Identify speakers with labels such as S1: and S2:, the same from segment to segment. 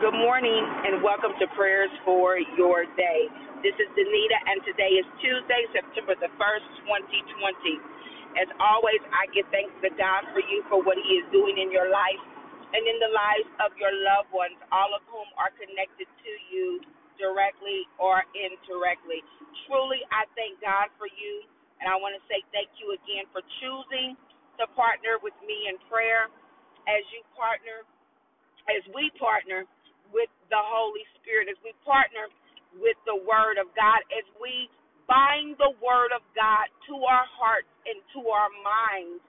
S1: Good morning and welcome to Prayers for Your Day. This is Danita and today is Tuesday, September the 1st, 2020. As always, I give thanks to God for you for what He is doing in your life and in the lives of your loved ones, all of whom are connected to you directly or indirectly. Truly, I thank God for you and I want to say thank you again for choosing to partner with me in prayer as you partner, as we partner with the Holy Spirit, as we partner with the Word of God, as we bind the Word of God to our hearts and to our minds,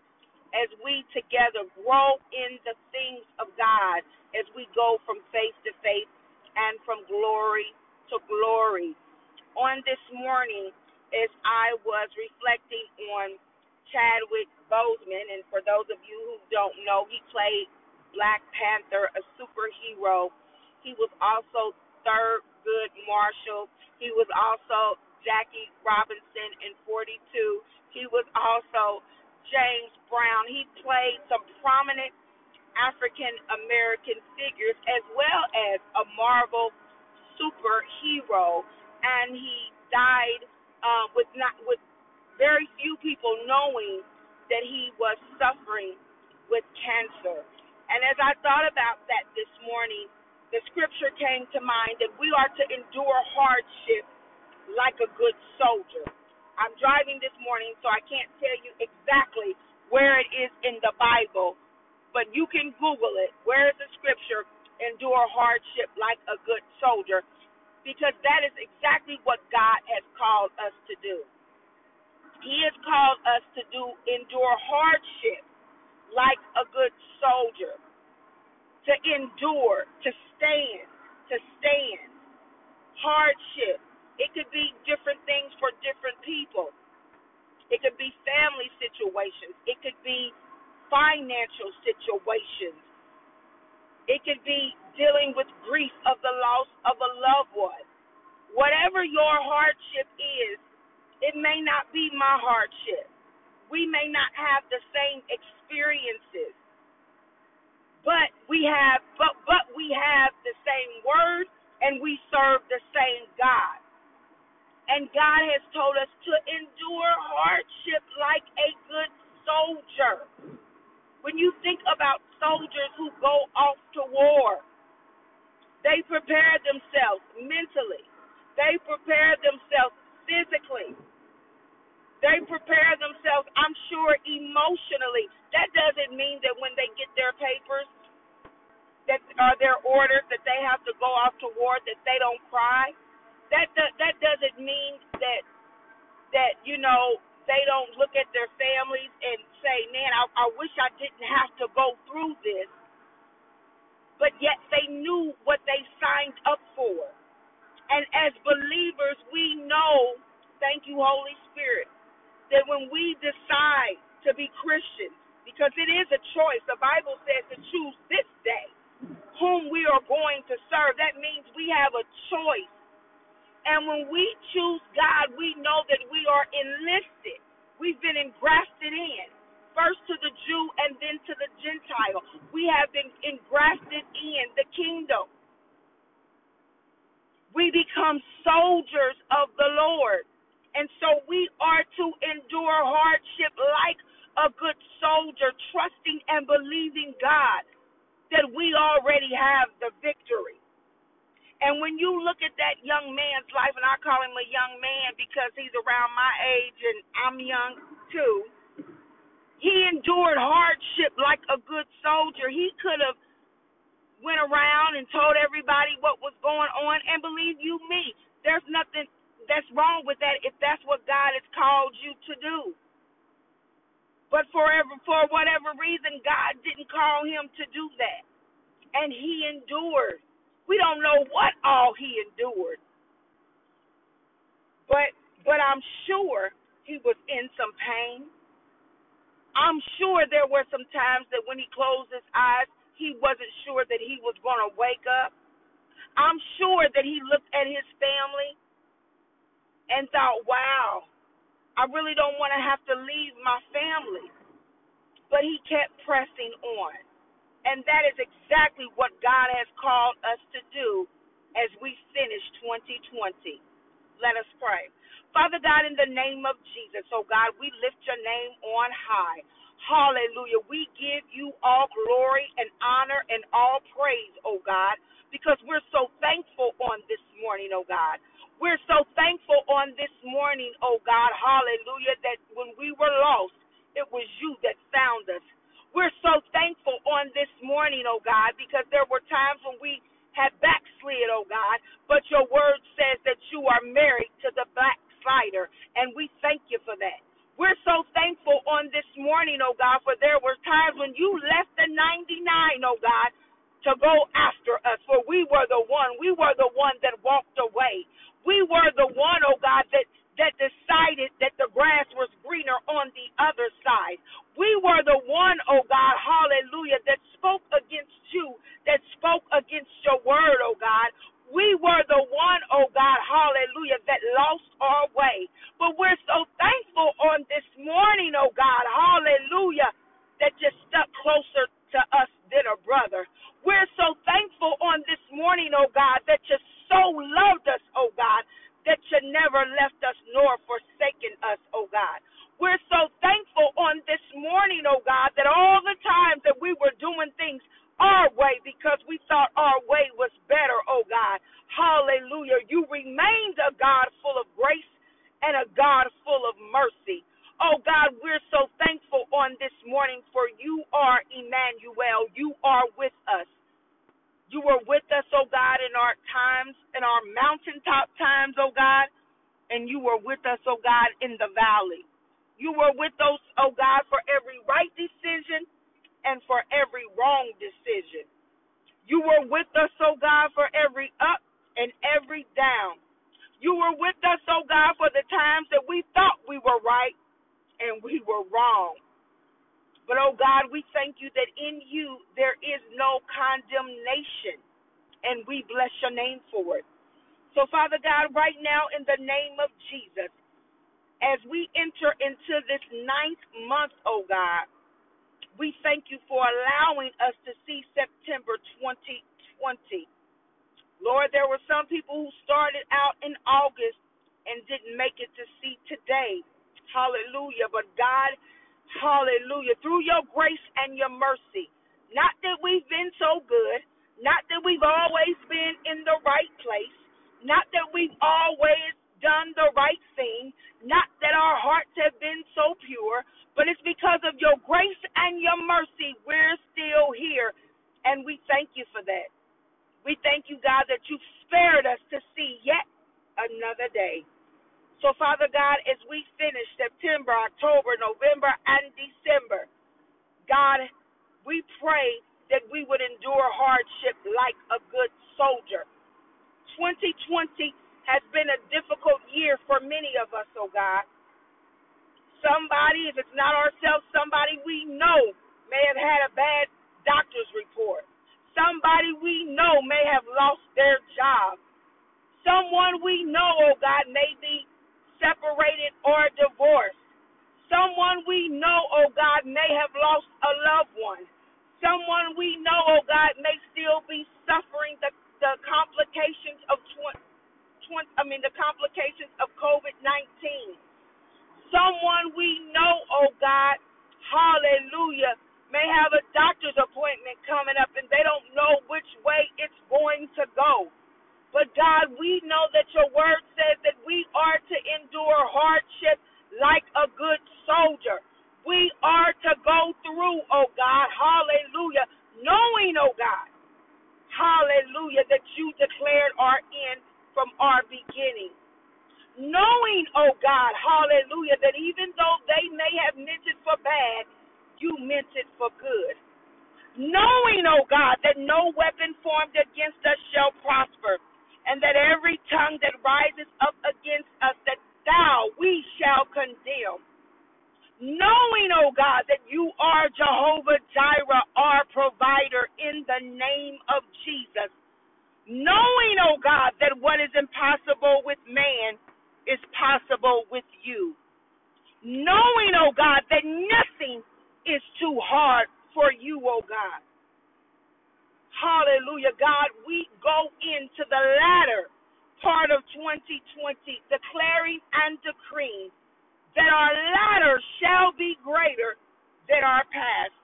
S1: as we together grow in the things of God, as we go from faith to faith and from glory to glory. On this morning, as I was reflecting on Chadwick Boseman, and for those of you who don't know, he played Black Panther, a superhero he was also Thurgood Marshall. He was also Jackie Robinson in 42. He was also James Brown. He played some prominent African American figures as well as a Marvel superhero, and he died uh, with not with very few people knowing that he was suffering with cancer. And as I thought about that this morning, the scripture came to mind that we are to endure hardship like a good soldier. I'm driving this morning, so I can't tell you exactly where it is in the Bible, but you can Google it. Where is the scripture? Endure hardship like a good soldier, because that is exactly what God has called us to do. He has called us to do endure hardship like a good soldier to endure, to stand, to stand. Hardship. It could be different things for different people. It could be family situations. It could be financial situations. It could be dealing with grief of the loss of a loved one. Whatever your hardship is, it may not be my hardship. We may not have the same experiences but we have but but we have the same word and we serve the same God. And God has told us to endure hardship like a good soldier. When you think about soldiers who go off to war, they prepare themselves mentally. They prepare themselves physically. They prepare themselves, I'm sure, emotionally. That doesn't mean that when they get their papers, that are their orders that they have to go off to war, that they don't cry. That that doesn't mean that that you know they don't look at their families and say, "Man, I, I wish I didn't have to go through this." But yet they knew what they signed up for. And as believers, we know, thank you, Holy Spirit, that when we decide to be Christians, because it is a choice, the Bible says to choose this day whom we are going to serve. That means we have a choice. And when we choose God, we know that we are enlisted. We've been engrafted in, first to the Jew and then to the Gentile. We have been engrafted in the kingdom. We become soldiers of the Lord. And so we are to endure hardship like a good soldier, trusting and believing God that we already have the victory. And when you look at that young man's life, and I call him a young man because he's around my age and I'm young too, he endured hardship like a good soldier. He could have went around and told everybody what was going on, and believe you me, there's nothing that's wrong with that if that's what God has called you to do. But forever, for whatever reason, God didn't call him to do that, and he endured. We don't know what all he endured, but but I'm sure he was in some pain. I'm sure there were some times that when he closed his eyes, he wasn't sure that he was going to wake up. I'm sure that he looked at his family and thought, wow, I really don't want to have to leave my family. But he kept pressing on. And that is exactly what God has called us to do as we finish 2020. Let us pray. Father God, in the name of Jesus, oh God, we lift your name on high. Hallelujah. We give you all glory and honor and all praise, oh God, because we're so thankful on this morning, oh God. We're so thankful on this morning, oh God, hallelujah, that when we were lost, it was you that found us. We're so thankful on this morning, oh God, because there were times when we had backslid, oh God, but your word says that you are married to the backslider, and we thank you for that. We're so thankful on this morning, oh God, for there were times when you left the 99, oh God, to go after us, for we were the one, we were the one that walked away. We were the one, oh God, that that decided that the grass was greener on the other side. We were the one, oh God, hallelujah, that spoke against you, that spoke against your word, oh God. We were the one, oh God, hallelujah, that lost our way. But we're so thankful on this morning, oh God, hallelujah, that you stuck closer to us than a brother. We're so thankful on this morning, oh God, that you so loved us, oh God, that you never left us nor forsaken us, oh God. We're so thankful on this morning, oh God, that all the times that we were doing things our way because we thought our way was better, oh God. Hallelujah. You remained a God full of grace and a God full of mercy. Oh God, we're so thankful on this morning for you are Emmanuel. You are with us. You were with us, oh God, in our times, in our mountaintop times, oh God, and you were with us, oh God, in the valley. You were with us, oh God, for every right decision and for every wrong decision. You were with us, oh God, for every up and every down. You were with us, oh God, for the times that we thought we were right and we were wrong. But oh God, we thank you that in you there is no condemnation, and we bless your name for it. So, Father God, right now in the name of Jesus, as we enter into this ninth month, oh God, we thank you for allowing us to see September 2020. Lord, there were some people who started out in August and didn't make it to see today. Hallelujah. But God, Hallelujah. Through your grace and your mercy. Not that we've been so good, not that we've always been in the right place, not that we've always done the right thing, not that our hearts have been so pure, but it's because of your grace and your mercy we're still here. And we thank you for that. We thank you, God, that you've spared us to see yet another day. So, Father God, as we finish September, October, November, and December, God, we pray that we would endure hardship like a good soldier. 2020 has been a difficult year for many of us, oh God. Somebody, if it's not ourselves, somebody we know may have had a bad. Somebody we know may have lost their job. Someone we know, oh God, may be separated, or divorced. Someone we know, oh God, may have lost a loved one. Someone we know, oh God, may still be suffering the, the complications of 20, 20, I mean the complications of COVID-19. Someone we know, oh God, hallelujah, may have a doctor's appointment coming up and they don't know which way it's going to go. But God, we know that your word says that we are to endure hardship like a good soldier. We are to go through, oh God, hallelujah, knowing, oh God, hallelujah, that you declared our end from our beginning. Knowing, oh God, hallelujah, that even though they may have meant it for bad, you meant it for good. Knowing, oh God, that no weapon formed against us shall prosper and that every tongue that rises up against us, that thou we shall condemn. Knowing, O oh God, that you are Jehovah Jireh, our provider, in the name of Jesus. Knowing, O oh God, that what is impossible with man is possible with you. Knowing, O oh God, that nothing is too hard for you, O God. Hallelujah, God, we go into the latter part of 2020 declaring and decreeing that our latter shall be greater than our past.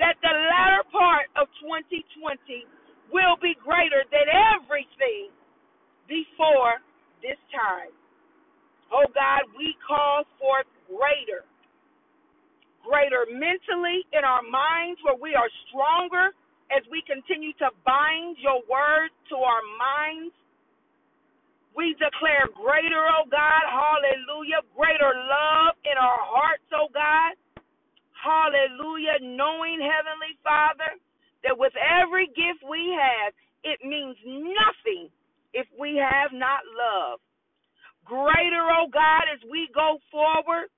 S1: That the latter part of 2020 will be greater than everything before this time. Oh God, we call forth greater. Greater mentally in our minds where we are stronger as we continue to bind your word to our minds. We declare greater, oh God, hallelujah, greater love in our hearts, oh God. Hallelujah. Knowing, Heavenly Father, that with every gift we have, it means nothing if we have not love. Greater, oh God, as we go forward,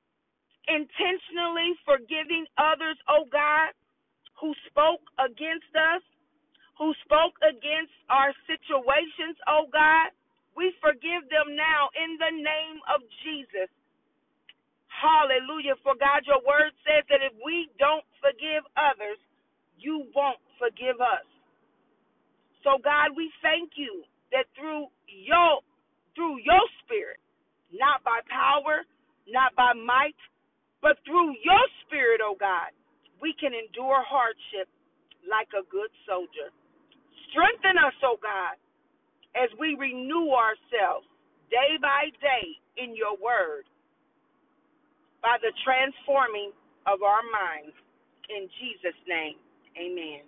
S1: intentionally forgiving others, oh God, who spoke against us, who spoke against our situations, oh God. We forgive them now in the name of Jesus. Hallelujah. For God, your word says that if we don't forgive others, you won't forgive us. So God, we thank you that through your through your spirit, not by power, not by might, but through your spirit, oh God, we can endure hardship like a good soldier. Strengthen us, oh God, as we renew ourselves day by day in your word by the transforming of our minds. In Jesus' name, amen.